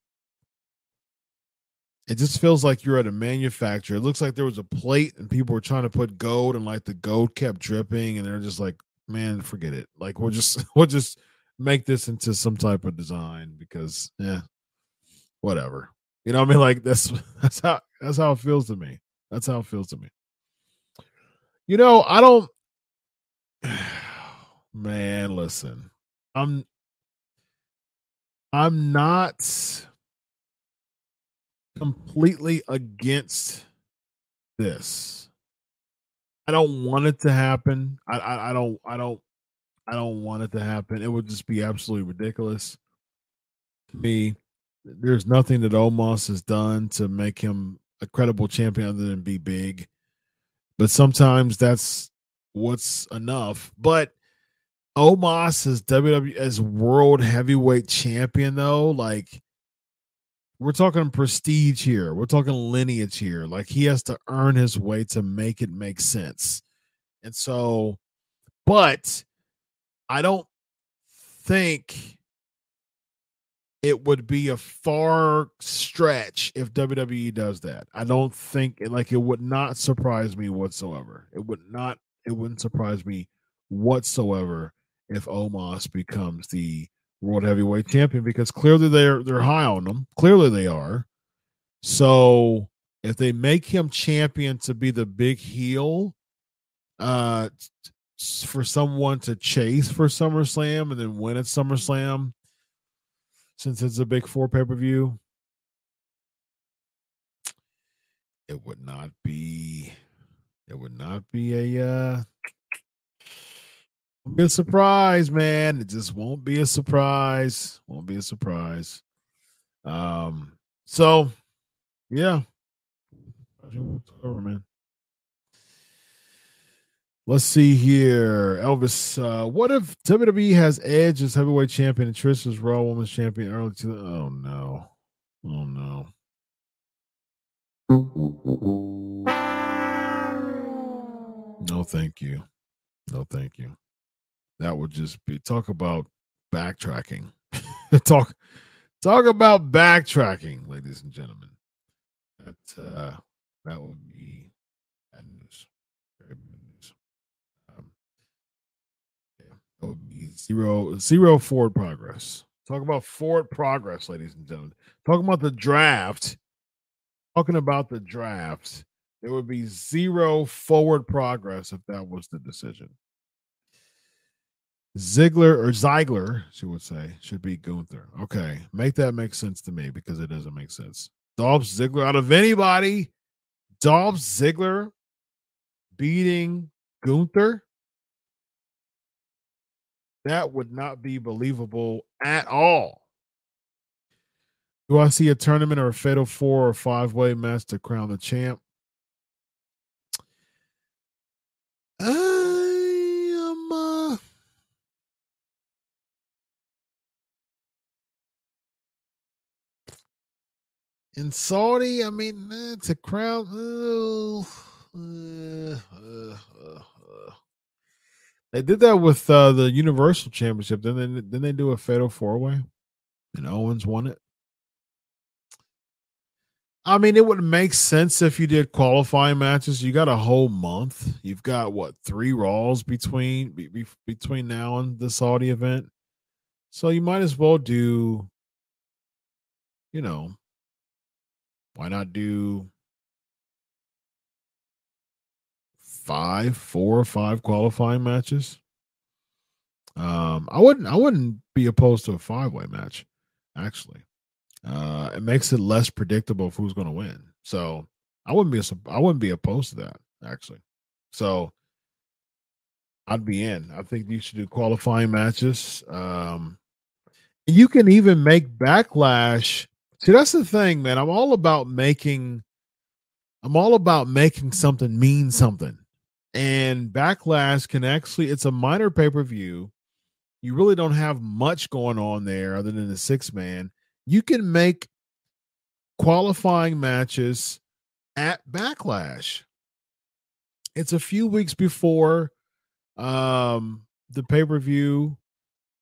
it just feels like you're at a manufacturer. It looks like there was a plate and people were trying to put gold and like the gold kept dripping and they're just like, man, forget it. Like we'll just we'll just make this into some type of design because yeah, whatever. You know what I mean? Like that's that's how that's how it feels to me. That's how it feels to me. You know, I don't man, listen. I'm I'm not completely against this. I don't want it to happen. I, I, I don't I don't I don't want it to happen. It would just be absolutely ridiculous to me. There's nothing that Omos has done to make him a credible champion other than be big. But sometimes that's what's enough. But Omos as WWE as world heavyweight champion though, like we're talking prestige here. We're talking lineage here. Like he has to earn his way to make it make sense. And so, but I don't think it would be a far stretch if WWE does that. I don't think like it would not surprise me whatsoever. It would not it wouldn't surprise me whatsoever if Omos becomes the world heavyweight champion because clearly they're they're high on them. Clearly they are. So if they make him champion to be the big heel, uh, for someone to chase for SummerSlam and then win at SummerSlam, since it's a big four pay per view, it would not be. It would not be a uh, be a surprise, man. It just won't be a surprise. Won't be a surprise. Um, so yeah. man. Let's see here. Elvis, uh, what if WWE has Edge as heavyweight champion and Trish as Raw Women's champion early to the oh no. Oh no. No, thank you. No, thank you that would just be talk about backtracking. talk talk about backtracking, ladies and gentlemen. That uh, that would be bad news. Very bad news. Um, yeah, that would be zero zero forward progress. Talk about forward progress, ladies and gentlemen. Talking about the draft. Talking about the draft. There would be zero forward progress if that was the decision. Ziggler or Ziegler, she would say, should be Gunther. Okay, make that make sense to me because it doesn't make sense. Dolph Ziggler, out of anybody, Dolph Ziggler beating Gunther, that would not be believable at all. Do I see a tournament or a fatal four or five way match to crown the champ? Uh, in Saudi, I mean, it's a crowd. Uh, uh, uh, they did that with uh, the Universal Championship. Then they then they do a fatal four way, and Owens won it. I mean, it would make sense if you did qualifying matches. You got a whole month. You've got what three Raws between be, between now and the Saudi event, so you might as well do, you know, why not do five, four or five qualifying matches? Um, I wouldn't I wouldn't be opposed to a five way match, actually. Uh it makes it less predictable of who's gonna win. So I wouldn't be I wouldn't be opposed to that, actually. So I'd be in. I think you should do qualifying matches. Um you can even make backlash See, that's the thing, man. I'm all about making I'm all about making something mean something. And Backlash can actually it's a minor pay-per-view. You really don't have much going on there other than the six man. You can make qualifying matches at Backlash. It's a few weeks before Um, the pay per view.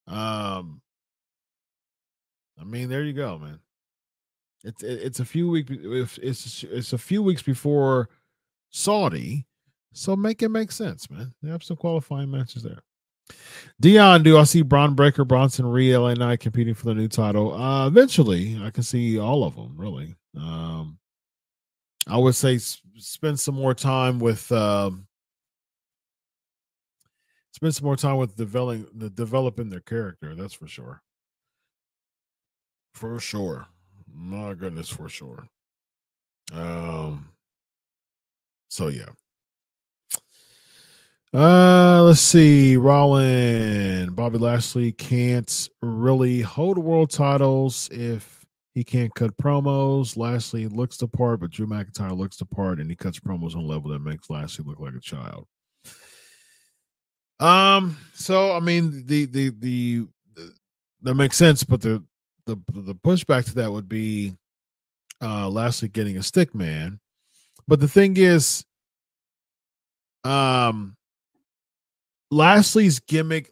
Um, I mean, there you go, man. It's it's a few weeks. It's it's a few weeks before Saudi, so make it make sense, man. They have some qualifying matches there. Dion, do I see Bron Breakker, Bronson Reed, LA Knight competing for the new title? Uh, eventually, I can see all of them. Really, um, I would say spend some more time with um, spend some more time with developing the developing their character. That's for sure. For sure, my goodness, for sure. Um. So yeah. Uh, let's see. Rollin, Bobby Lashley can't really hold world titles if he can't cut promos. Lashley looks the part, but Drew McIntyre looks the part, and he cuts promos on a level that makes Lashley look like a child. Um. So I mean, the the the, the that makes sense, but the the the pushback to that would be uh Lashley getting a stick man. But the thing is, um Lashley's gimmick,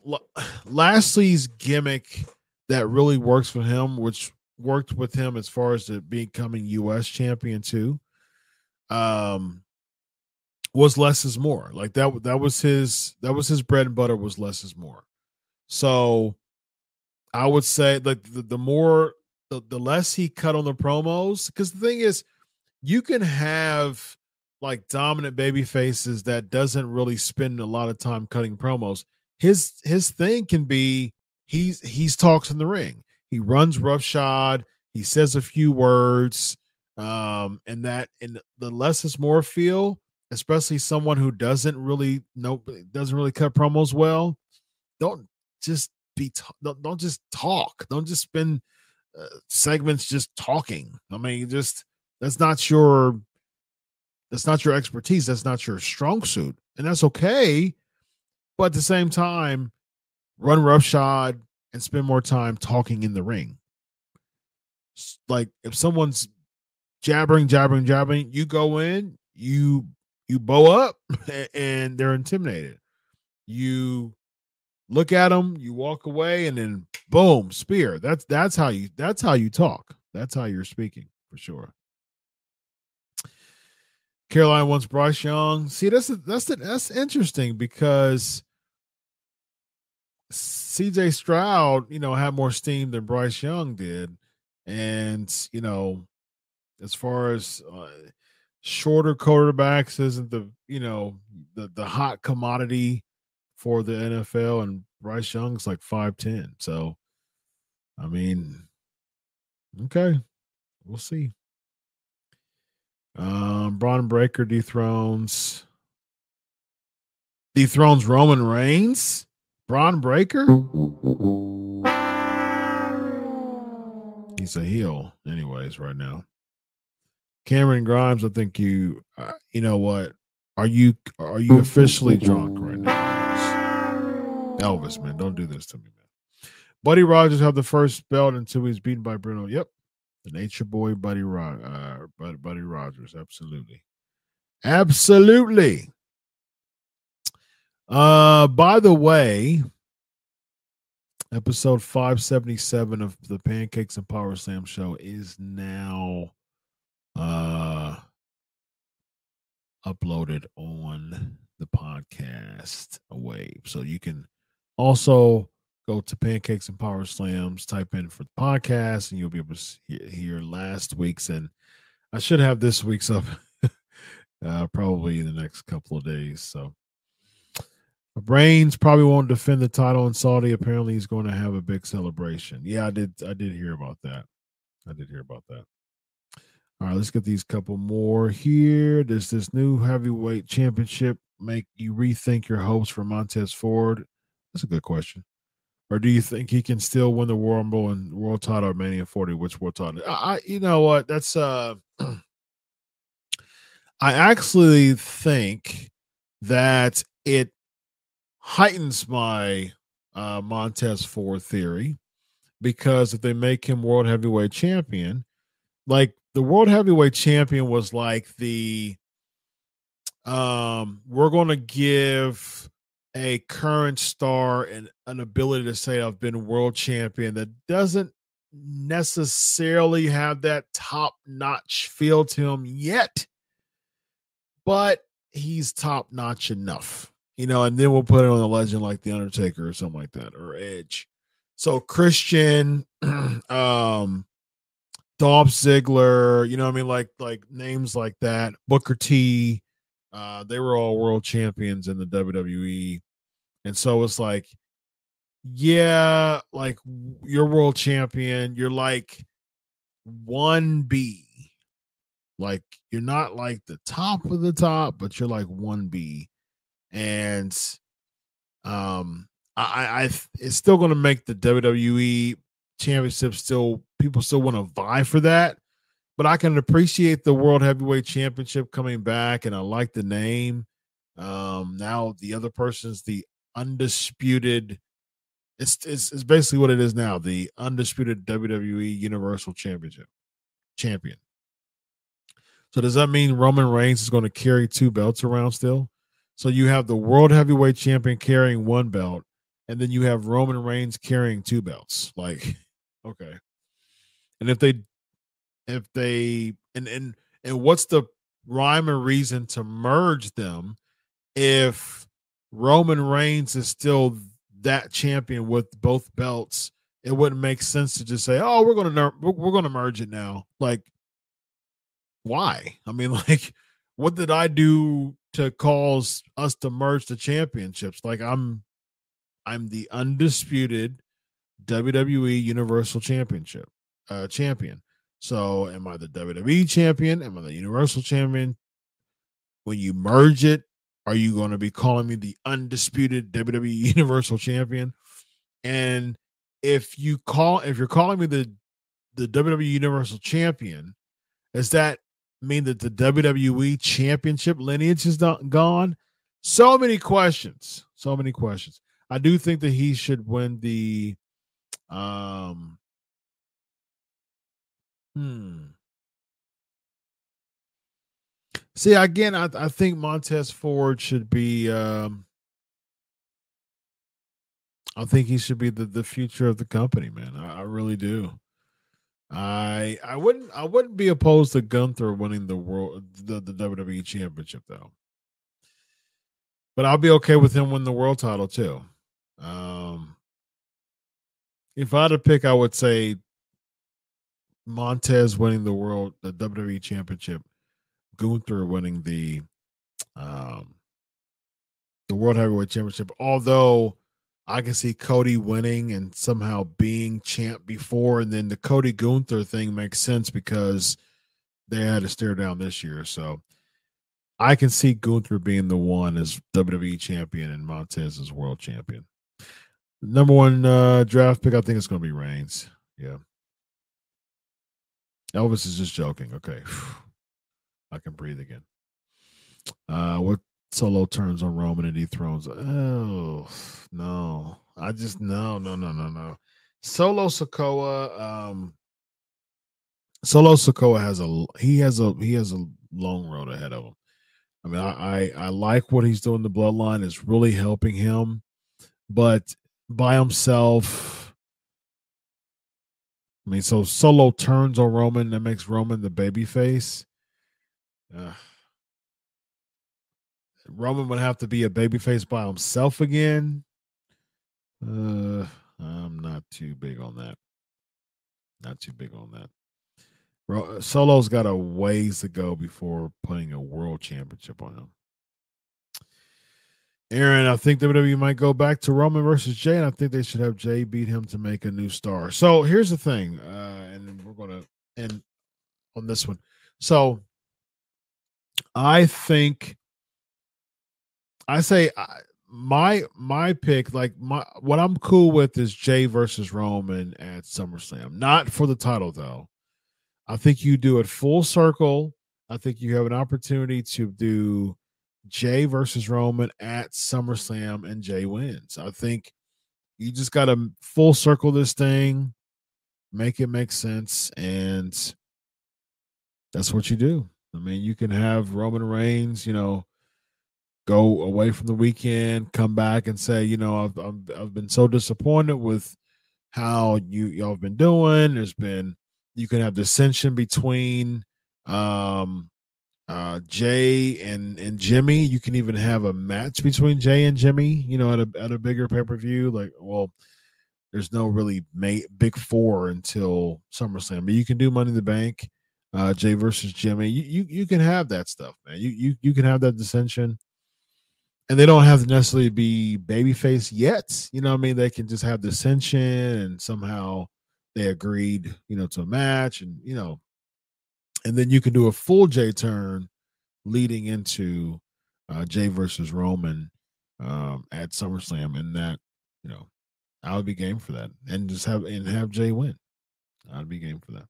Lashley's gimmick that really works for him, which worked with him as far as the becoming U.S. champion too, um, was less is more. Like that, that was his, that was his bread and butter. Was less is more. So, I would say like the, the more, the, the less he cut on the promos, because the thing is, you can have like dominant baby faces that doesn't really spend a lot of time cutting promos. His his thing can be he's he's talks in the ring. He runs roughshod. He says a few words, um, and that and the less is more feel, especially someone who doesn't really know doesn't really cut promos well. Don't just be don't, don't just talk. Don't just spend uh, segments just talking. I mean, just that's not your that's not your expertise. That's not your strong suit. And that's okay. But at the same time, run roughshod and spend more time talking in the ring. Like if someone's jabbering, jabbering, jabbering, you go in, you you bow up and they're intimidated. You look at them, you walk away, and then boom, spear. That's that's how you that's how you talk. That's how you're speaking for sure. Carolina wants Bryce Young. See, that's that's that's interesting because CJ Stroud, you know, had more steam than Bryce Young did, and you know, as far as uh, shorter quarterbacks isn't the you know the the hot commodity for the NFL, and Bryce Young's like five ten. So, I mean, okay, we'll see. Um, Bron Breakker dethrones dethrones Roman Reigns. Bron Breakker. He's a heel, anyways, right now. Cameron Grimes, I think you, uh, you know what? Are you are you officially drunk right now? Elvis, man, don't do this to me, man. Buddy Rogers have the first belt until he's beaten by Bruno. Yep, the Nature Boy, Buddy Rod, uh, Buddy Rogers, absolutely, absolutely. Uh, by the way, episode five seventy seven of the Pancakes and Power Slam show is now uh uploaded on the podcast wave, so you can also go to Pancakes and Power Slams, type in for the podcast, and you'll be able to hear last week's. And I should have this week's up uh, probably in the next couple of days. So, Reigns probably won't defend the title in Saudi. Apparently, he's going to have a big celebration. Yeah, I did. I did hear about that. I did hear about that. All right, let's get these couple more here. Does this new heavyweight championship make you rethink your hopes for Montez Ford? That's a good question or do you think he can still win the Rumble and World Title or Mania 40? Which World Title? I, you know what? That's uh, I actually think that it heightens my uh, Montez Ford theory because if they make him World Heavyweight Champion, like the World Heavyweight Champion was like the um, we're going to give a current star and an ability to say I've been world champion that doesn't necessarily have that top notch feel to him yet, but he's top notch enough, you know. And then we'll put it on a legend like The Undertaker or something like that, or Edge. So Christian, um, Dolph Ziggler, you know, I mean, like like names like that, Booker T. Uh, they were all world champions in the WWE, and so it's like yeah, like you're world champion. You're like 1B. Like you're not like the top of the top, but you're like 1B. And um I I it's still gonna make the WWE championship still people still want to vie for that. But I can appreciate the World Heavyweight Championship coming back, and I like the name. Um, now the other person's the undisputed it's, it's it's basically what it is now. The undisputed WWE Universal Championship champion. So does that mean Roman Reigns is going to carry two belts around still? So you have the World Heavyweight Champion carrying one belt, and then you have Roman Reigns carrying two belts. Like, okay. And if they, if they, and and and what's the rhyme and reason to merge them if Roman Reigns is still that champion with both belts, it wouldn't make sense to just say, "Oh, we're going to we're going to merge it now." Like, why? I mean, like, what did I do to cause us to merge the championships? Like, I'm I'm the undisputed WWE Universal Championship uh, champion. So, am I the WWE champion? Am I the Universal champion? When you merge it, are you going to be calling me the undisputed WWE Universal Champion? And if you call if you're calling me the the WWE Universal Champion, does that mean that the WWE Championship lineage is not gone? So many questions. So many questions. I do think that he should win the um hmm See, again, I, I think Montez Ford should be. Um, I think he should be the, the future of the company, man. I, I really do. I I wouldn't I wouldn't be opposed to Gunther winning the world the, the WWE championship though. But I'll be okay with him winning the world title too. Um if I had to pick, I would say Montez winning the world the WWE championship Gunther winning the um the World Heavyweight Championship. Although I can see Cody winning and somehow being champ before, and then the Cody Gunther thing makes sense because they had to stare down this year. So I can see Gunther being the one as WWE champion and Montez as world champion. Number one uh, draft pick, I think it's going to be Reigns. Yeah. Elvis is just joking. Okay. I can breathe again. Uh, what solo turns on Roman and dethrones? Oh no, I just no, no, no, no, no. Solo Sikoa, um, Solo Sikoa has a he has a he has a long road ahead of him. I mean, I I, I like what he's doing. The bloodline is really helping him, but by himself. I mean, so Solo turns on Roman that makes Roman the baby face. Uh, Roman would have to be a babyface by himself again. Uh, I'm not too big on that. Not too big on that. Solo's got a ways to go before putting a world championship on him. Aaron, I think WWE might go back to Roman versus Jey, and I think they should have Jey beat him to make a new star. So here's the thing, uh, and we're to end on this one. So I think I say uh, my my pick, like my what I'm cool with is Jey versus Roman at SummerSlam. Not for the title though. I think you do it full circle. I think you have an opportunity to do Jey versus Roman at SummerSlam and Jey wins. I think you just got to full circle this thing, make it make sense, and that's what you do. I mean, you can have Roman Reigns, you know, go away from the weekend, come back and say, you know, I've I've, I've been so disappointed with how you y'all have been doing. There's been you can have dissension between um uh Jey and and Jimmy. You can even have a match between Jey and Jimmy, you know, at a at a bigger pay-per-view. Like, well, there's no really big four until SummerSlam. But you can do Money in the Bank, uh Jey versus Jimmy. You you, you can have that stuff, man. You you you can have that dissension and they don't have to necessarily be babyface yet. You know, I mean, they can just have dissension, and somehow they agreed, you know, to a match, and you know, and then you can do a full J turn leading into uh, Jey versus Roman um, at SummerSlam, and that, you know, I would be game for that, and just have and have Jey win. I'd be game for that.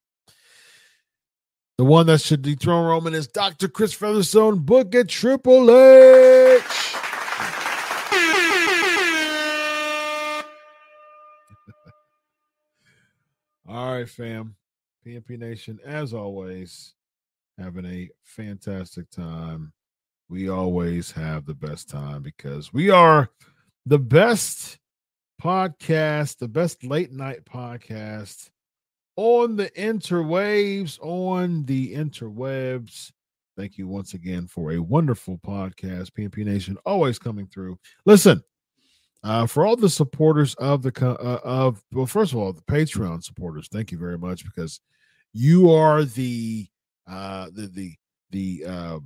The one that should dethrone Roman is Dr. Chris Featherstone. Book it, Triple H. All right, fam. PNP Nation, as always, having a fantastic time. We always have the best time because we are the best podcast, the best late night podcast on the interwaves, on the interwebs. Thank you once again for a wonderful podcast. PNP Nation always coming through. Listen, uh, for all the supporters of the uh, of well, first of all, the Patreon supporters, thank you very much because you are the uh, the the the uh,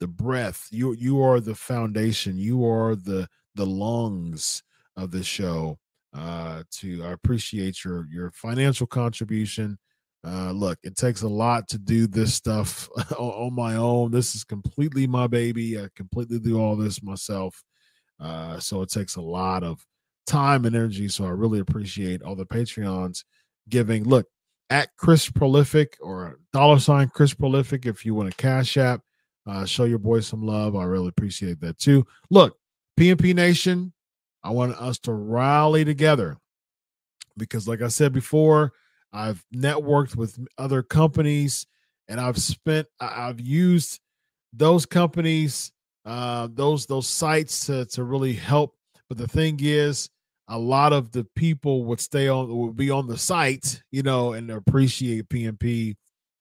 the breath. You you are the foundation. You are the the lungs of the show. Uh, to I appreciate your your financial contribution. Uh, look, it takes a lot to do this stuff on, on my own. This is completely my baby. I completely do all this myself. Uh, so it takes a lot of time and energy. So I really appreciate all the Patreons giving. Look, at Chris Prolific or dollar sign Chris Prolific, if you want a cash app, uh, show your boy some love. I really appreciate that too. Look, PNP Nation, I want us to rally together because, like I said before, I've networked with other companies and I've spent, I've used those companies uh, those those sites to to really help. But the thing is, a lot of the people would stay on would be on the site, you know, and appreciate PNP.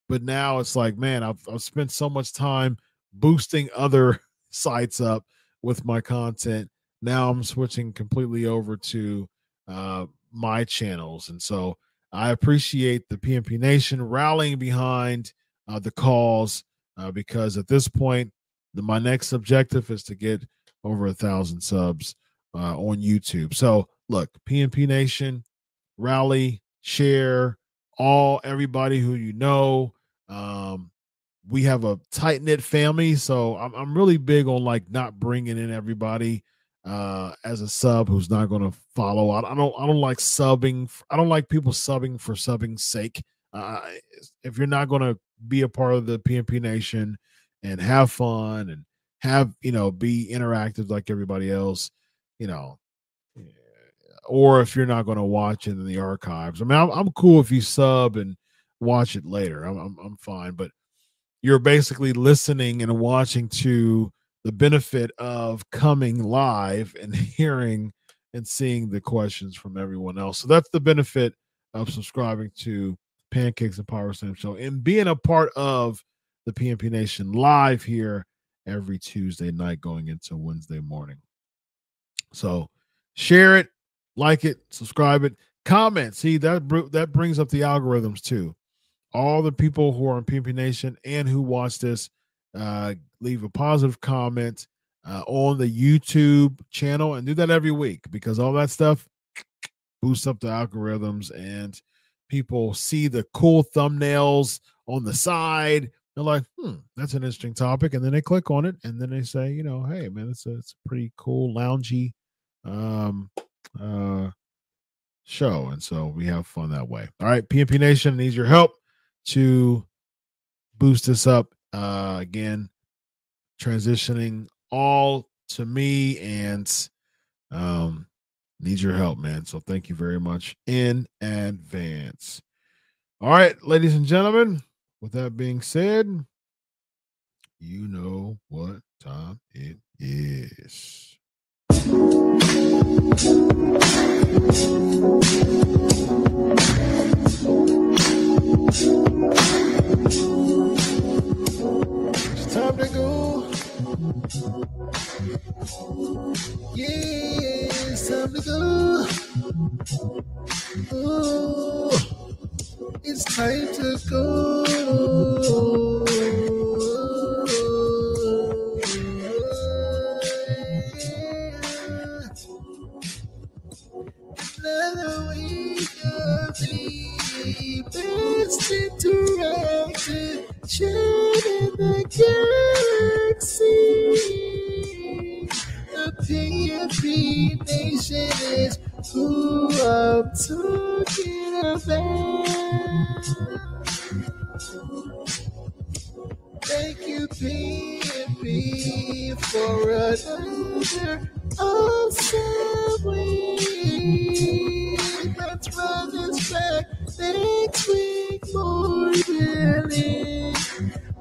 But now it's like, man, I've I've spent so much time boosting other sites up with my content. Now I'm switching completely over to uh, my channels, and so I appreciate the PNP Nation rallying behind uh, the cause uh, because at this point the, my next objective is to get over a thousand subs uh, on YouTube. So look, PNP Nation, rally, share, all everybody who you know. Um, we have a tight knit family, so I'm I'm really big on like not bringing in everybody uh as a sub who's not going to follow. I, I don't I don't like subbing. I don't like people subbing for subbing's sake. Uh, if you're not going to be a part of the PNP Nation, and have fun and have you know be interactive like everybody else you know or if you're not going to watch it in the archives i mean I'm, I'm, cool if you sub and watch it later I'm, I'm, I'm fine but you're basically listening and watching to the benefit of coming live and hearing and seeing the questions from everyone else so that's the benefit of subscribing to pancakes and power slam show and being a part of the PNP Nation live here every Tuesday night going into Wednesday morning. So share it, like it, subscribe it, comment. See that that brings up the algorithms too. All the people who are on PNP Nation and who watch this, uh, leave a positive comment uh, on the YouTube channel and do that every week because all that stuff boosts up the algorithms and people see the cool thumbnails on the side they're like, hmm, that's an interesting topic. And then they click on it and then they say, you know, hey, man, it's a, it's a pretty cool, loungy um, uh, show. And so we have fun that way. All right, PNP Nation needs your help to boost this up. Uh, again, transitioning all to me and um, needs your help, man. So thank you very much in advance. All right, ladies and gentlemen, with that being said, you know what time it is. It's time to go. Yeah, it's time to go. Oh, it's time to go. Another week of interactive chat in the galaxy. The PNP Nation is who I'm talking about. Thank you, PNP, for another awesome week. Let's run this back next week more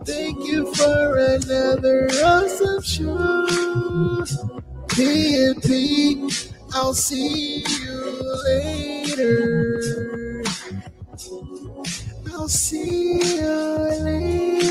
Thank you for another awesome show. P&P, I'll see you later. I'll see you later.